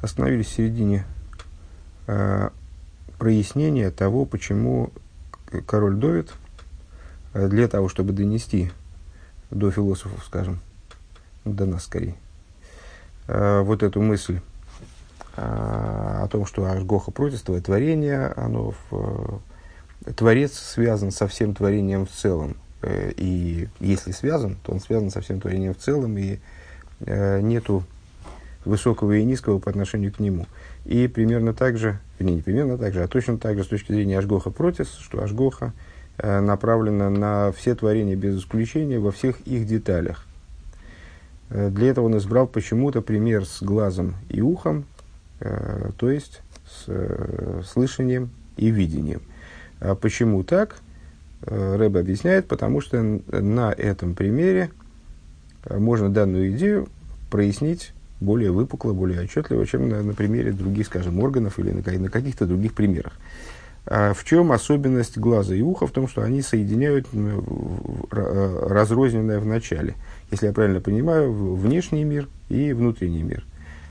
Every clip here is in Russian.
Остановились в середине э, прояснения того, почему король Довид э, для того, чтобы донести до философов, скажем, до нас скорее, э, вот эту мысль э, о том, что Ашгоха протестовое творение, оно в, э, творец связан со всем творением в целом. Э, и если связан, то он связан со всем творением в целом, и э, нету высокого и низкого по отношению к нему. И примерно так же, не, не примерно так же, а точно так же с точки зрения Ашгоха против, что Ашгоха э, направлена на все творения без исключения во всех их деталях. Э, для этого он избрал почему-то пример с глазом и ухом, э, то есть с э, слышанием и видением. А почему так? Э, Рэб объясняет, потому что на этом примере э, можно данную идею прояснить более выпукло, более отчетливо, чем на, на примере других, скажем, органов или на, на каких-то других примерах. А в чем особенность глаза и уха? В том, что они соединяют разрозненное в начале. Если я правильно понимаю, внешний мир и внутренний мир.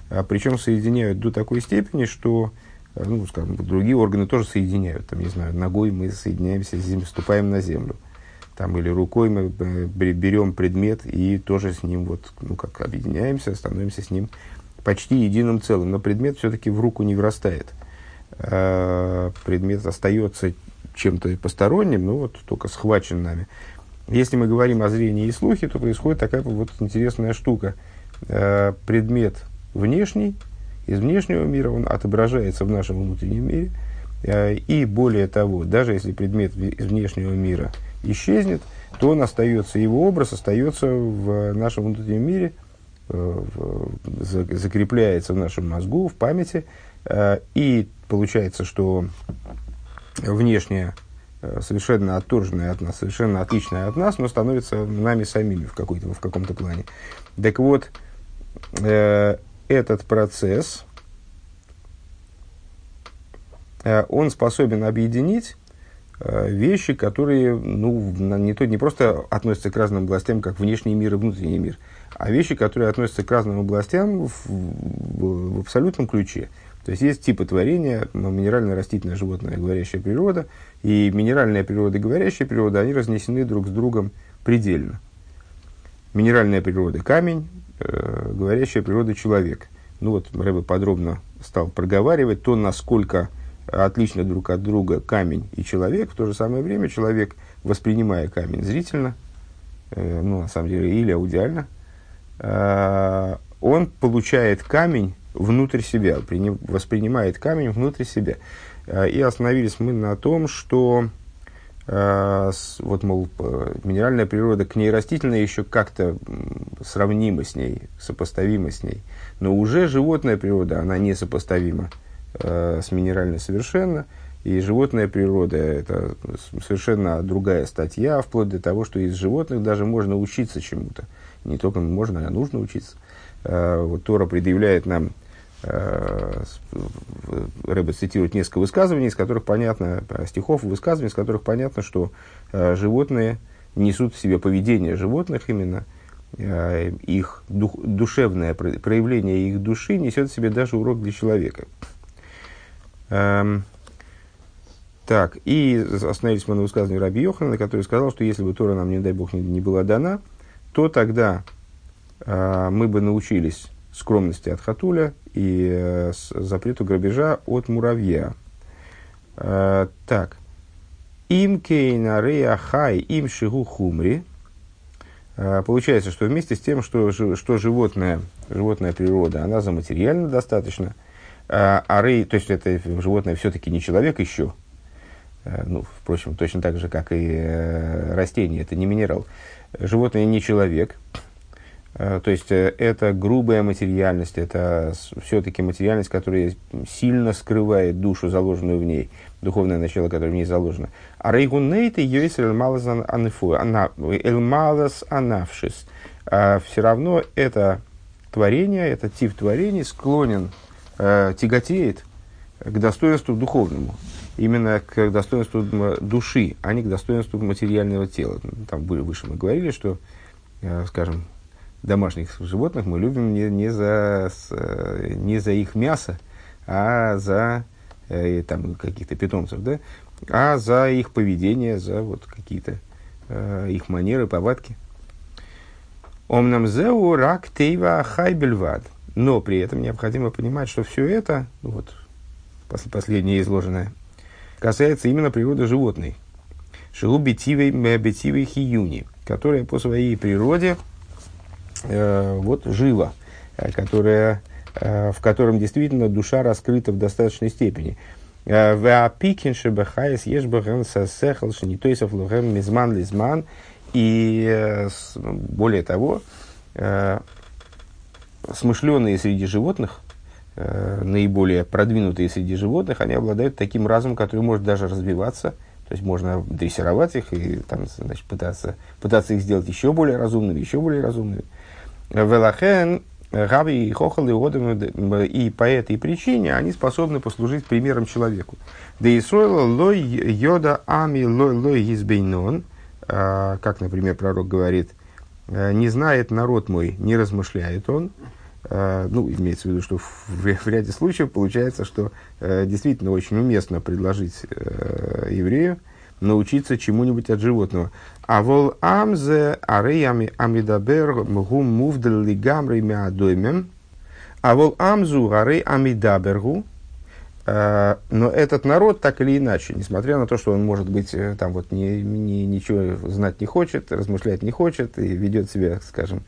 А причем соединяют до такой степени, что ну, скажем, другие органы тоже соединяют. Там, не знаю, ногой мы соединяемся, ступаем на землю там, или рукой мы э, берем предмет и тоже с ним вот, ну, как объединяемся, становимся с ним почти единым целым. Но предмет все-таки в руку не врастает. А предмет остается чем-то посторонним, но вот только схвачен нами. Если мы говорим о зрении и слухе, то происходит такая вот интересная штука. А предмет внешний, из внешнего мира он отображается в нашем внутреннем мире. А, и более того, даже если предмет из внешнего мира – исчезнет, то он остается, его образ остается в нашем внутреннем мире, э, закрепляется в нашем мозгу, в памяти, э, и получается, что внешнее э, совершенно отторженное от нас, совершенно отличное от нас, но становится нами самими в, в каком-то плане. Так вот, этот процесс, он способен объединить Э, вещи, которые ну, не, то, не просто относятся к разным областям, как внешний мир и внутренний мир, а вещи, которые относятся к разным областям в, в, в абсолютном ключе. То есть есть типы творения, минеральная, растительная, животная, говорящая природа, и минеральная природа и говорящая природа, они разнесены друг с другом предельно. Минеральная природа – камень, э, говорящая природа – человек. Ну вот Рэбе подробно стал проговаривать то, насколько отлично друг от друга камень и человек, в то же самое время человек, воспринимая камень зрительно, э, ну, на самом деле, или аудиально, э, он получает камень внутрь себя, приним, воспринимает камень внутрь себя. Э, и остановились мы на том, что э, вот, мол, минеральная природа к ней растительная еще как-то сравнима с ней, сопоставима с ней. Но уже животная природа, она несопоставима э, с минеральной совершенно, и животная природа – это совершенно другая статья, вплоть до того, что из животных даже можно учиться чему-то. Не только можно, а нужно учиться. Э, вот Тора предъявляет нам, э, Рэбе цитирует несколько высказываний, из которых понятно, стихов и высказываний, из которых понятно, что э, животные несут в себе поведение животных именно, э, их дух, душевное проявление их души несет в себе даже урок для человека. Эм, так, и остановились мы на высказывании Раби Йохана, который сказал, что если бы Тора нам, не дай Бог, не, не была дана, то тогда э, мы бы научились скромности от хатуля и э, запрету грабежа от муравья. Э, так. Им кейна рея хай им шигу хумри. Э, получается, что вместе с тем, что, что животное, животная природа, она за материально достаточно – а, а рей, то есть это животное все-таки не человек еще, э, ну, впрочем, точно так же, как и э, растение, это не минерал. Животное не человек, э, то есть это грубая материальность, это все-таки материальность, которая сильно скрывает душу, заложенную в ней, духовное начало, которое в ней заложено. А рейгунейты йойс элмалас анавшис. А все равно это творение, этот тип творений склонен э, тяготеет к достоинству духовному, именно к достоинству души, а не к достоинству материального тела. Там выше мы говорили, что, э, скажем, домашних животных мы любим не, не, за, не за их мясо, а за э, там, каких-то питомцев, да? а за их поведение, за вот какие-то э, их манеры, повадки. Омнам зеу рак тейва хайбельвад. Но при этом необходимо понимать, что все это, ну вот последнее изложенное, касается именно природы животной. Шилу бетивой хиюни, которая по своей природе э, вот жива, э, которая, э, в котором действительно душа раскрыта в достаточной степени. Э. И э, более того, смышленные среди животных, наиболее продвинутые среди животных, они обладают таким разумом, который может даже развиваться – то есть можно дрессировать их и там, значит, пытаться, пытаться их сделать еще более разумными, еще более разумными. Велахен, Раби и Хохал и и по этой причине они способны послужить примером человеку. Да и лой йода ами лой лой избейнон, а, как, например, пророк говорит, не знает народ мой, не размышляет он, ну, имеется в виду, что в, в ряде случаев получается, что э, действительно очень уместно предложить э, еврею научиться чему-нибудь от животного. А вол амзе арейами амидабер гум мувдал лигамрей миадоймем. А вол амзу арей амидабергу. А, но этот народ так или иначе, несмотря на то, что он может быть э, там вот не, не, ничего знать не хочет, размышлять не хочет и ведет себя, скажем,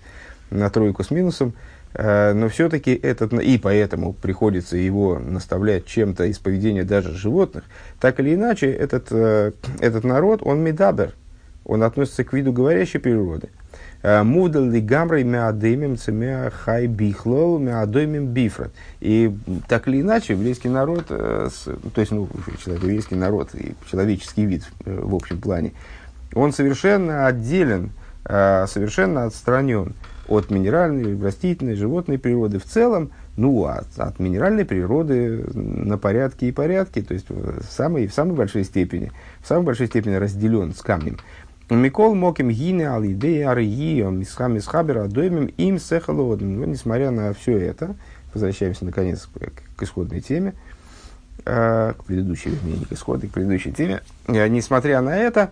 на тройку с минусом, Э, но все-таки этот, и поэтому приходится его наставлять чем-то из поведения даже животных, так или иначе, этот, э, этот народ, он медабер, он относится к виду говорящей природы. Э, Мудал ли гамрой меадемим цемя хай бихлол меадемим бифрат. И так или иначе, еврейский народ, то есть, ну, еврейский народ и человеческий вид в общем плане, он совершенно отделен, совершенно отстранен от минеральной, растительной, животной природы в целом, ну, от, от минеральной природы на порядке и порядке, то есть в самой, в самой большой степени, в самой большой степени разделен с камнем. Микол моким гине алидеи арии мисхами схабера доймем им сехалодом. Ну, несмотря на все это, возвращаемся наконец к, к исходной теме, э, к предыдущей, не к исходной, к предыдущей теме. Э, несмотря на это,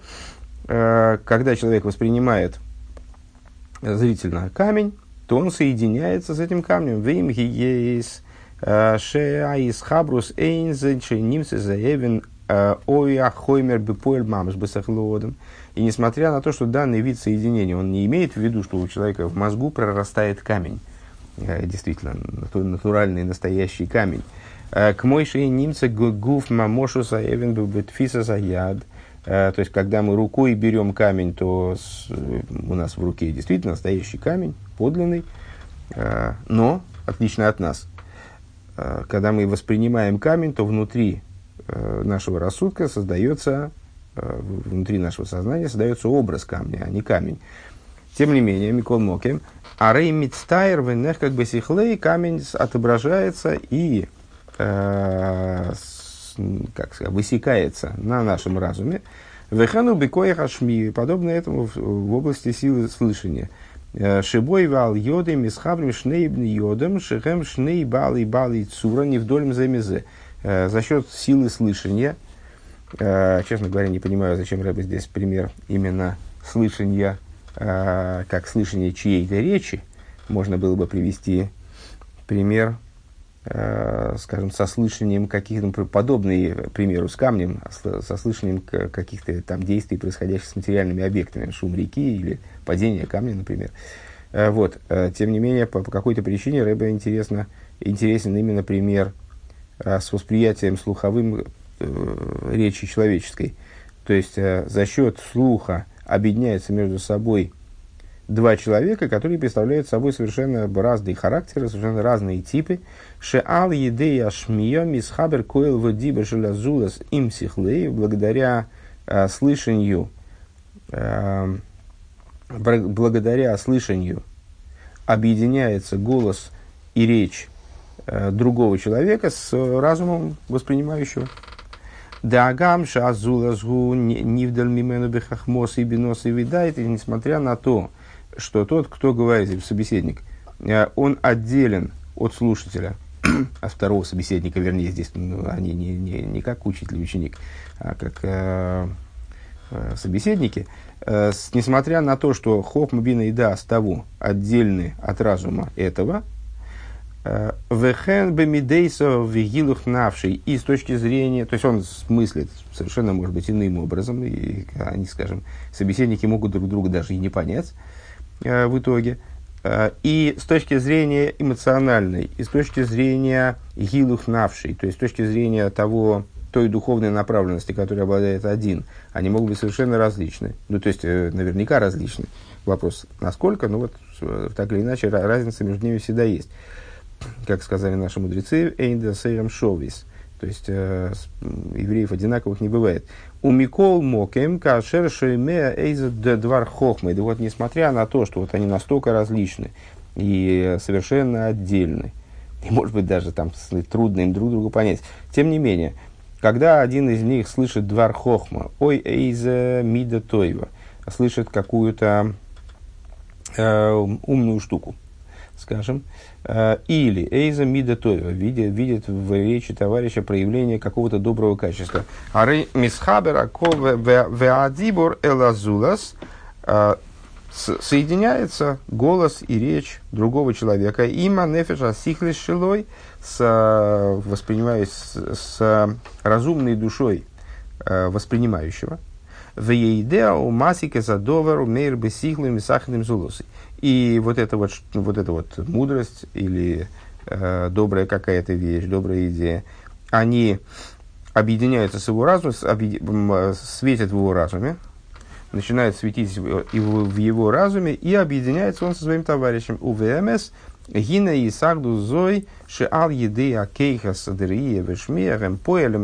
э, когда человек воспринимает зрительно камень, то он соединяется с этим камнем. Вим гиес э, шеаис хабрус эйнзен нимсы заевен э, оя хоймер бепоэль мамш бесахлоодом. И несмотря на то, что данный вид соединения, он не имеет в виду, что у человека в мозгу прорастает камень, э, действительно, натуральный, настоящий камень. К мой шее немца гуф мамошу заевен бетфиса заяд – то есть, когда мы рукой берем камень, то с, у нас в руке действительно настоящий камень, подлинный, э, но отлично от нас. Э, когда мы воспринимаем камень, то внутри нашего рассудка создается, внутри нашего сознания создается образ камня, а не камень. Тем не менее, Микол Моким, Арей Мицтайр, Венех как бы сихлей, камень отображается и э, как сказать, высекается на нашем разуме. Вехану бекоя хашми, подобно этому в, в области силы слышания. Э, шибой вал йоды мисхабрим шнейбн йодом шехем шней бали бали цура не вдоль замезе. Э, за счет силы слышания, э, честно говоря, не понимаю, зачем Рэбе здесь пример именно слышания, как слышание чьей-то речи. Можно было бы привести пример скажем, со слышанием каких-то, подобные примеру с камнем, со слышанием каких-то там действий, происходящих с материальными объектами, шум реки или падение камня, например. Э, вот. Э, тем не менее, по, по какой-то причине Рэбе интересно, интересен именно пример с восприятием слуховым э, речи человеческой. То есть за счет слуха объединяется между собой два человека, которые представляют собой совершенно разные характеры, совершенно разные типы. Шеал едея шмия мисхабер коэл водиба желязулас им сихлей, благодаря э, слышанию, э, благодаря слышанию объединяется голос и речь э, другого человека с разумом воспринимающего. Дагам шазулазгу нивдаль мимену бехахмос и бинос и видает, и несмотря на то, что тот, кто говорит, собеседник, он отделен от слушателя, от второго собеседника, вернее, здесь ну, они не, не, не как учитель и ученик, а как э, э, собеседники, э, с, несмотря на то, что хохма бина и да того отдельны от разума этого, э, Вехен бемидейсо вигилух навший. И с точки зрения, то есть он смыслит совершенно, может быть, иным образом, и они, скажем, собеседники могут друг друга даже и не понять э, в итоге. Э, и с точки зрения эмоциональной, и с точки зрения гилух навшей, то есть с точки зрения того, той духовной направленности, которой обладает один, они могут быть совершенно различны. Ну, то есть, э, наверняка различны. Вопрос, насколько, ну вот, так или иначе, разница между ними всегда есть. Как сказали наши мудрецы, «Эйнда сейрам шовис». То есть, э, евреев одинаковых не бывает. У Микол Мокем Кашер Шейме Эйза Двар Хохмы. Да вот, несмотря на то, что вот они настолько различны и совершенно отдельны, и, может быть, даже там трудно им друг друга понять, тем не менее, когда один из них слышит Двар Хохма, ой Эйза Мида Тойва, слышит какую-то э, умную штуку, скажем, э, или Эйза Мида видит, видит в речи товарища проявление какого-то доброго качества. Ары Мисхабера Веадибур Элазулас э, соединяется голос и речь другого человека. Има нефеша сихлис шилой, с, воспринимаясь с, с разумной душой э, воспринимающего. В у масике задовару мейр бесихлым и сахным зулосы. И вот эта вот, вот эта вот мудрость или э, добрая какая-то вещь, добрая идея, они объединяются с его разумом, светят в его разуме, начинает светить в его разуме, и объединяется он со своим товарищем. У ВМС Гина и Сагду Зой Шеал Еды Акейха Садрия Вешмерем Поэлем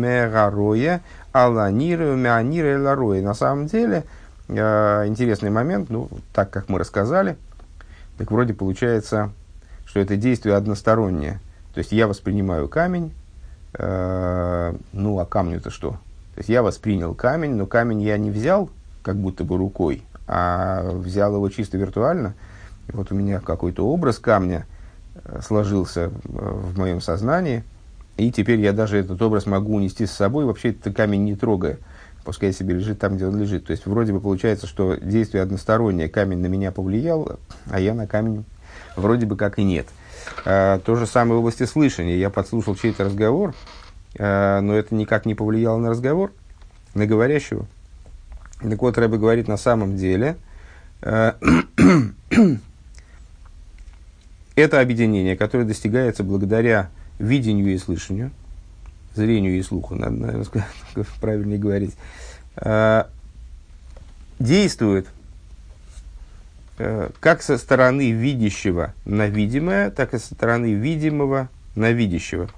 Мегароя Аланиру Меанира Элароя. На самом деле, интересный момент, ну, так как мы рассказали, так вроде получается, что это действие одностороннее. То есть я воспринимаю камень, э, ну а камню-то что? То есть я воспринял камень, но камень я не взял как будто бы рукой, а взял его чисто виртуально. И вот у меня какой-то образ камня э, сложился э, в моем сознании, и теперь я даже этот образ могу унести с собой, вообще этот камень не трогая, пускай себе лежит там, где он лежит. То есть вроде бы получается, что действие одностороннее, камень на меня повлиял, а я на камень вроде бы как и нет. А, то же самое в области слышания. Я подслушал чей-то разговор, Э, но это никак не повлияло на разговор, на говорящего. Так вот, Рэбе говорит, на самом деле, э, это объединение, которое достигается благодаря видению и слышанию, зрению и слуху, надо, наверное, правильнее говорить, э, действует как со стороны видящего на видимое, так и со стороны видимого на видящего.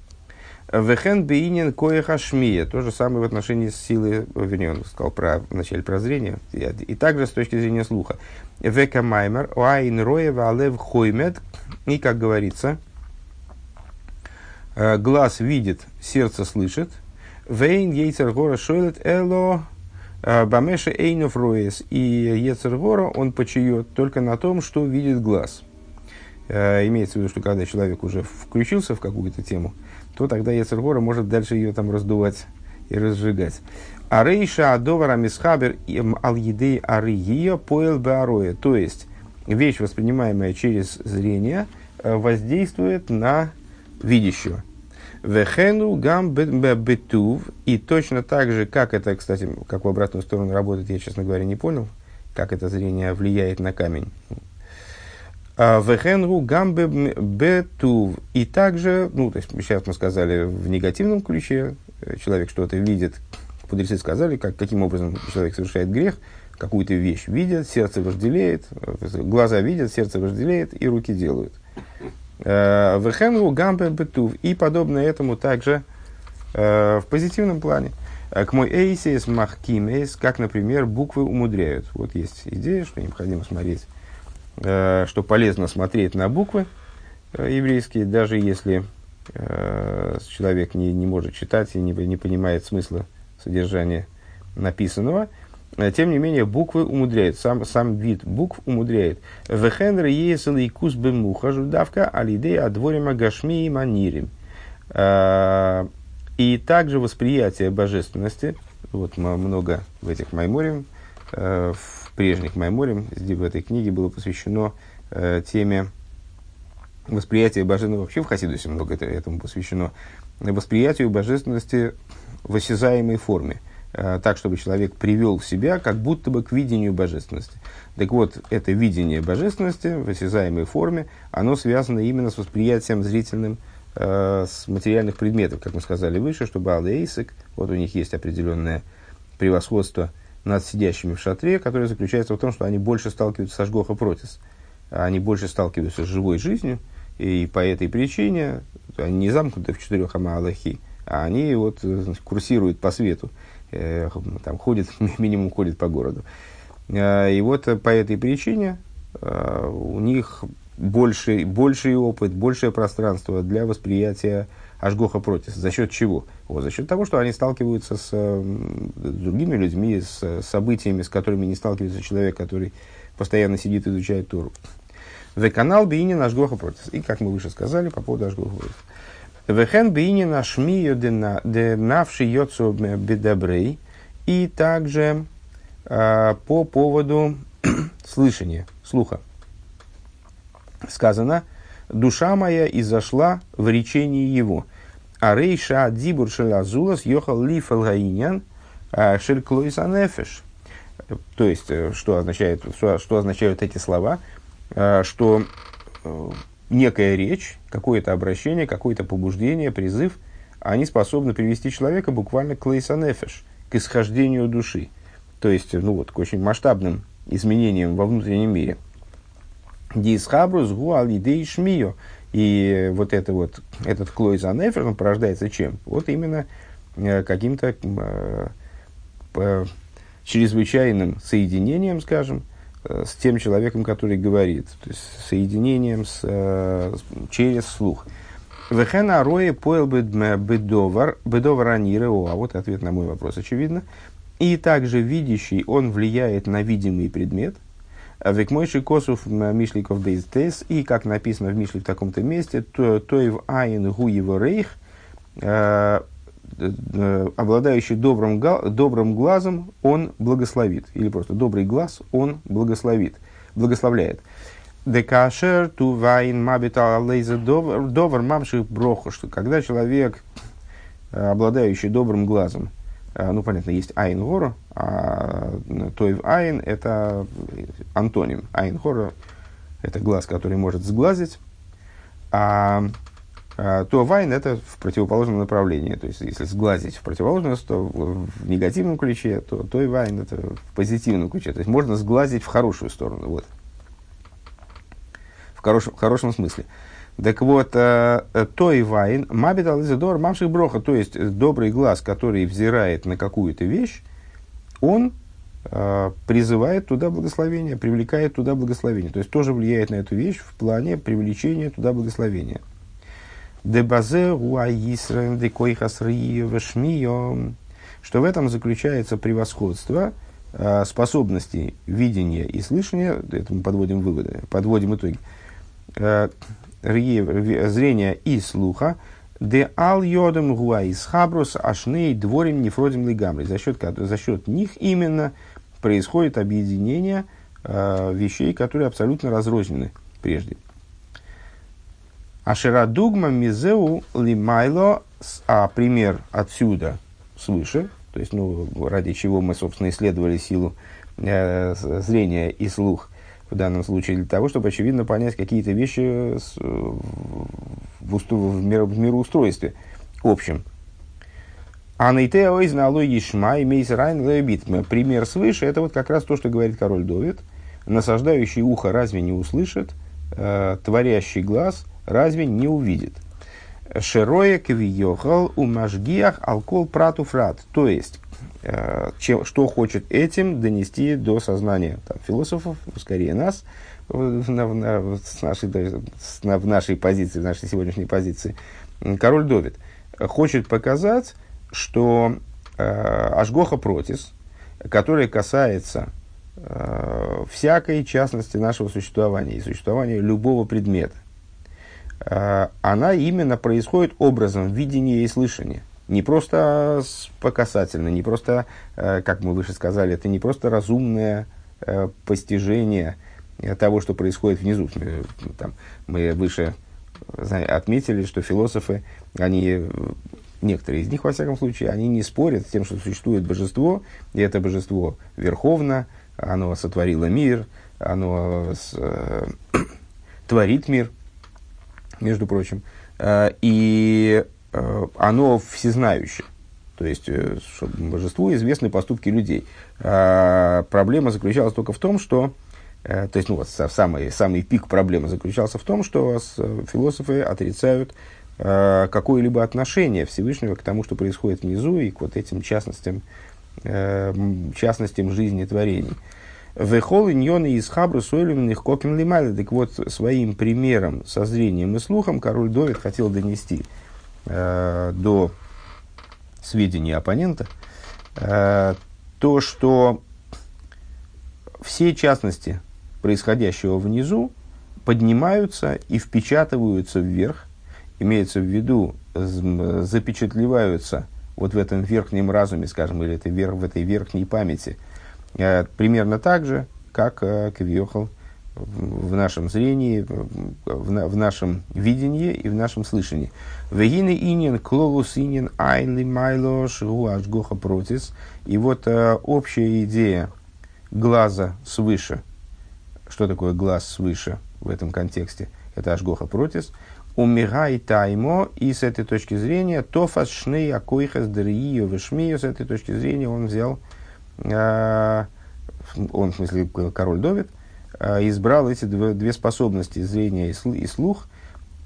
Вехен бейнин коеха шмия. То же самое в отношении силы, вернее, он сказал про, вначале про зрение, и также с точки зрения слуха. Века маймер, уайн роя валев хоймет. И, как говорится, э, глаз видит, сердце слышит. Вейн ейцер гора шойлет эло э, бамеше эйнов роес. И ейцер гора он почует только на том, что видит глаз. Э, имеется в виду, что когда человек уже включился в какую-то тему, то тогда Ецергора может дальше ее там раздувать и разжигать. А рейша адовара мисхабер ал едей ария поэл беароя. То есть, вещь, воспринимаемая через зрение, э, воздействует на видящего. Вехену гам бетув. И точно так же, как это, кстати, как в обратную сторону работает, я, честно говоря, не понял, как это зрение влияет на камень. А, Вехенру гамбе бетув. И также, ну, то есть, сейчас мы сказали в негативном ключе, э, человек что-то видит, мудрецы сказали, как, каким образом человек совершает грех, какую-то вещь видит, сердце вожделеет, э, глаза видят, сердце вожделеет и руки делают. Э, Вехенру гамбе бетув. И подобное этому также в позитивном плане. К мой эйсис махкимейс, как, например, буквы умудряют. Вот есть идея, что необходимо смотреть Э, что полезно смотреть на буквы э, еврейские, даже если э, человек не, не может читать и не, не понимает смысла содержания написанного. Тем не менее, буквы умудряют, сам, сам вид букв умудряет. Вехенр есел и кус бемуха жудавка алидей адворима гашми и манирим. И также восприятие божественности, вот много в этих майморим, в прежних майморим, в этой книге было посвящено теме восприятия божественного, вообще в Хасидусе много этому посвящено, восприятию божественности в осязаемой форме, э, так, чтобы человек привел в себя как будто бы к видению божественности. Так вот, это видение божественности в осязаемой форме, оно связано именно с восприятием зрительным э, с материальных предметов, как мы сказали выше, что Бал и Эйсек, вот у них есть определенное превосходство над сидящими в шатре, которое заключается в том, что они больше сталкиваются с Ашгоха Протис, они больше сталкиваются с живой жизнью, и по этой причине они не замкнуты в четырех Амаалахи, а они вот значит, курсируют по свету, э, там ходят, минимум ходят по городу. Э, и вот по этой причине э, у них больший, больший опыт, большее пространство для восприятия Ашгоха Протис. За счет чего? Вот, за счет того, что они сталкиваются с, с другими людьми, с событиями, с которыми не сталкивается человек, который постоянно сидит и изучает Туру. В канал Бейнин Ашгоха Протис. И, как мы выше сказали, по поводу Ашгоха Протис. Вехен бейнин ашмию де навши йоцу бедабрей. И также э, по поводу слышания, слуха. Сказано, душа моя изошла в речении его. А рейша дибур шелазулас йохал ли фалгаинян шельклойсанефеш. То есть, что, означает, что, что означают эти слова? Что некая речь, какое-то обращение, какое-то побуждение, призыв, они способны привести человека буквально к лейсанефеш, к исхождению души. То есть, ну вот, к очень масштабным изменениям во внутреннем мире. Дисхабрус гуалидей шмио. И вот, это вот этот клойзанефер, он порождается чем? Вот именно э, каким-то э, чрезвычайным соединением, скажем, с тем человеком, который говорит, то есть соединением с, э, через слух. Вехена рое поел бедовар, бедовар анирео, а вот ответ на мой вопрос, очевидно. И также видящий, он влияет на видимый предмет. Векмойши косов мишликов дейстес, и как написано в Мишле в таком-то месте, то, то и в айн гу его рейх, э, Э, обладающий добрым, добрым глазом, он благословит. Или просто добрый глаз, он благословит, благословляет. Декашер ту вайн мабита лейза довар мамших броху, что когда человек, э, обладающий добрым глазом, э, ну, понятно, есть айн гора, а тойв айн – это антоним. Айн гора – это глаз, который может сглазить, а, то вайн это в противоположном направлении. То есть, если сглазить в противоположность, то в негативном ключе, то то и вайн это в позитивном ключе. То есть, можно сглазить в хорошую сторону. Вот. В, хорошем, в хорошем смысле. Так вот, э, э, то и вайн, мабит ализадор мамших броха, то есть добрый глаз, который взирает на какую-то вещь, он э, призывает туда благословение, привлекает туда благословение. То есть тоже влияет на эту вещь в плане привлечения туда благословения. Дебазе уаисрен декойхас вешмио, что в этом заключается превосходство э, способностей видения и слышания, это мы подводим выводы, подводим итоги, э, зрения и слуха, де ал йодом гуаис хабрус ашней дворим нефродим лигамри. За счет, за счет них именно происходит объединение э, вещей, которые абсолютно разрознены прежде. Ашерадугма мизеу лимайло, а пример отсюда свыше, то есть, ну, ради чего мы, собственно, исследовали силу э, зрения и слух в данном случае, для того, чтобы, очевидно, понять какие-то вещи с, в, усту, в, миро, в мироустройстве общем. А нейтео из налой ешма имейс райн Пример свыше, это вот как раз то, что говорит король Довид. Насаждающий ухо разве не услышит, э, творящий глаз разве не увидит? Квиехал у машгиях алкол прату фрат. То есть, э, чем, что хочет этим донести до сознания там, философов, скорее нас, в, на, с нашей, на, в нашей позиции, в нашей сегодняшней позиции, король Довид хочет показать, что э, Ашгоха Протис которая касается э, всякой частности нашего существования и существования любого предмета, она именно происходит образом видения и слышания. Не просто по касательно, не просто, э, как мы выше сказали, это не просто разумное э, постижение того, что происходит внизу. Мы, там, мы выше отметили, что философы, они некоторые из них, во всяком случае, они не спорят с тем, что существует божество, и это божество верховно, оно сотворило мир, оно с, э, творит мир, между прочим, э, и э, оно всезнающее. То есть, э, божеству известны поступки людей. Проблема заключалась только в том, что то есть, ну, вот, самый, самый пик проблемы заключался в том, что философы отрицают какое-либо отношение Всевышнего к тому, что происходит внизу, и к вот этим частностям, частностям жизни творений. Вехол иньоны из хабру сойлюмных копим лимали. Так вот, своим примером со зрением и слухом король Довид хотел донести э, до сведения оппонента э, то, что все частности происходящего внизу поднимаются и впечатываются вверх имеется в виду, запечатлеваются вот в этом верхнем разуме, скажем, или это в этой верхней памяти, примерно так же, как э, Кавиохал в нашем зрении, в, нашем видении и в нашем слышании. Вегины инин клолус инин айли майло шгуаш гоха протис. И вот э, общая идея глаза свыше. Что такое глаз свыше в этом контексте? Это ашгоха протис – Умигай таймо, и с этой точки зрения, тофас шней акойхас дрио вишмию, с этой точки зрения он взял, э, он, в смысле, король Довид, э, избрал эти две, способности, зрения и, слух,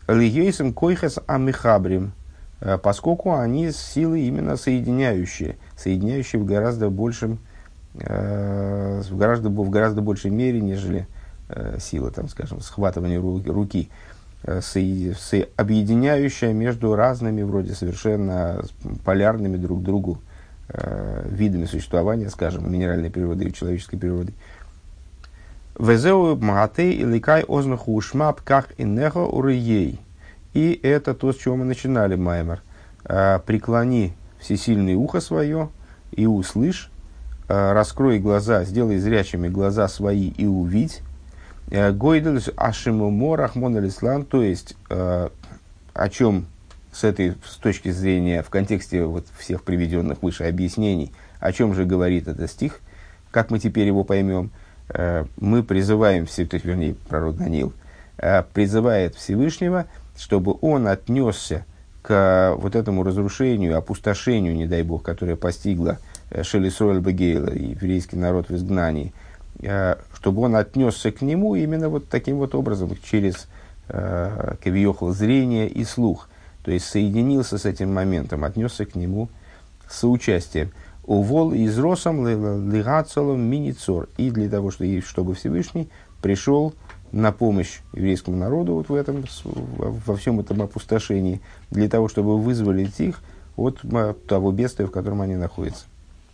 льейсом койхас амихабрим, э, поскольку они силы именно соединяющие, соединяющие в гораздо большем, э, в, гораздо, в гораздо большей мере, нежели э, сила, там, скажем, схватывания руки. Э, объединяющая между разными, вроде совершенно полярными друг другу э, видами существования, скажем, минеральной природы и человеческой природы. И это то, с чего мы начинали, Маймер. Э, преклони всесильное ухо свое и услышь, э, раскрой глаза, сделай зрячими глаза свои и увидь, Э, Гойдельс Ашиму Морах Монолислан, то есть о чем с этой с точки зрения, в контексте вот всех приведенных выше объяснений, о чем же говорит этот стих, как мы теперь его поймем, э, мы призываем, то есть, вернее, пророк Даниил, призывает Всевышнего, чтобы он отнесся к вот этому разрушению, опустошению, не дай бог, которое постигло Шелисуэль Багейла, еврейский народ в изгнании – Э, чтобы он отнесся к нему именно вот таким вот образом, через э, кавиохал зрение и слух. То есть соединился с этим моментом, отнесся к нему соучастием. Увол из росом лигацолом миницор. И для того, чтобы Всевышний пришел на помощь еврейскому народу вот в этом, во всем этом опустошении, для того, чтобы вызволить их от того бедствия, в котором они находятся.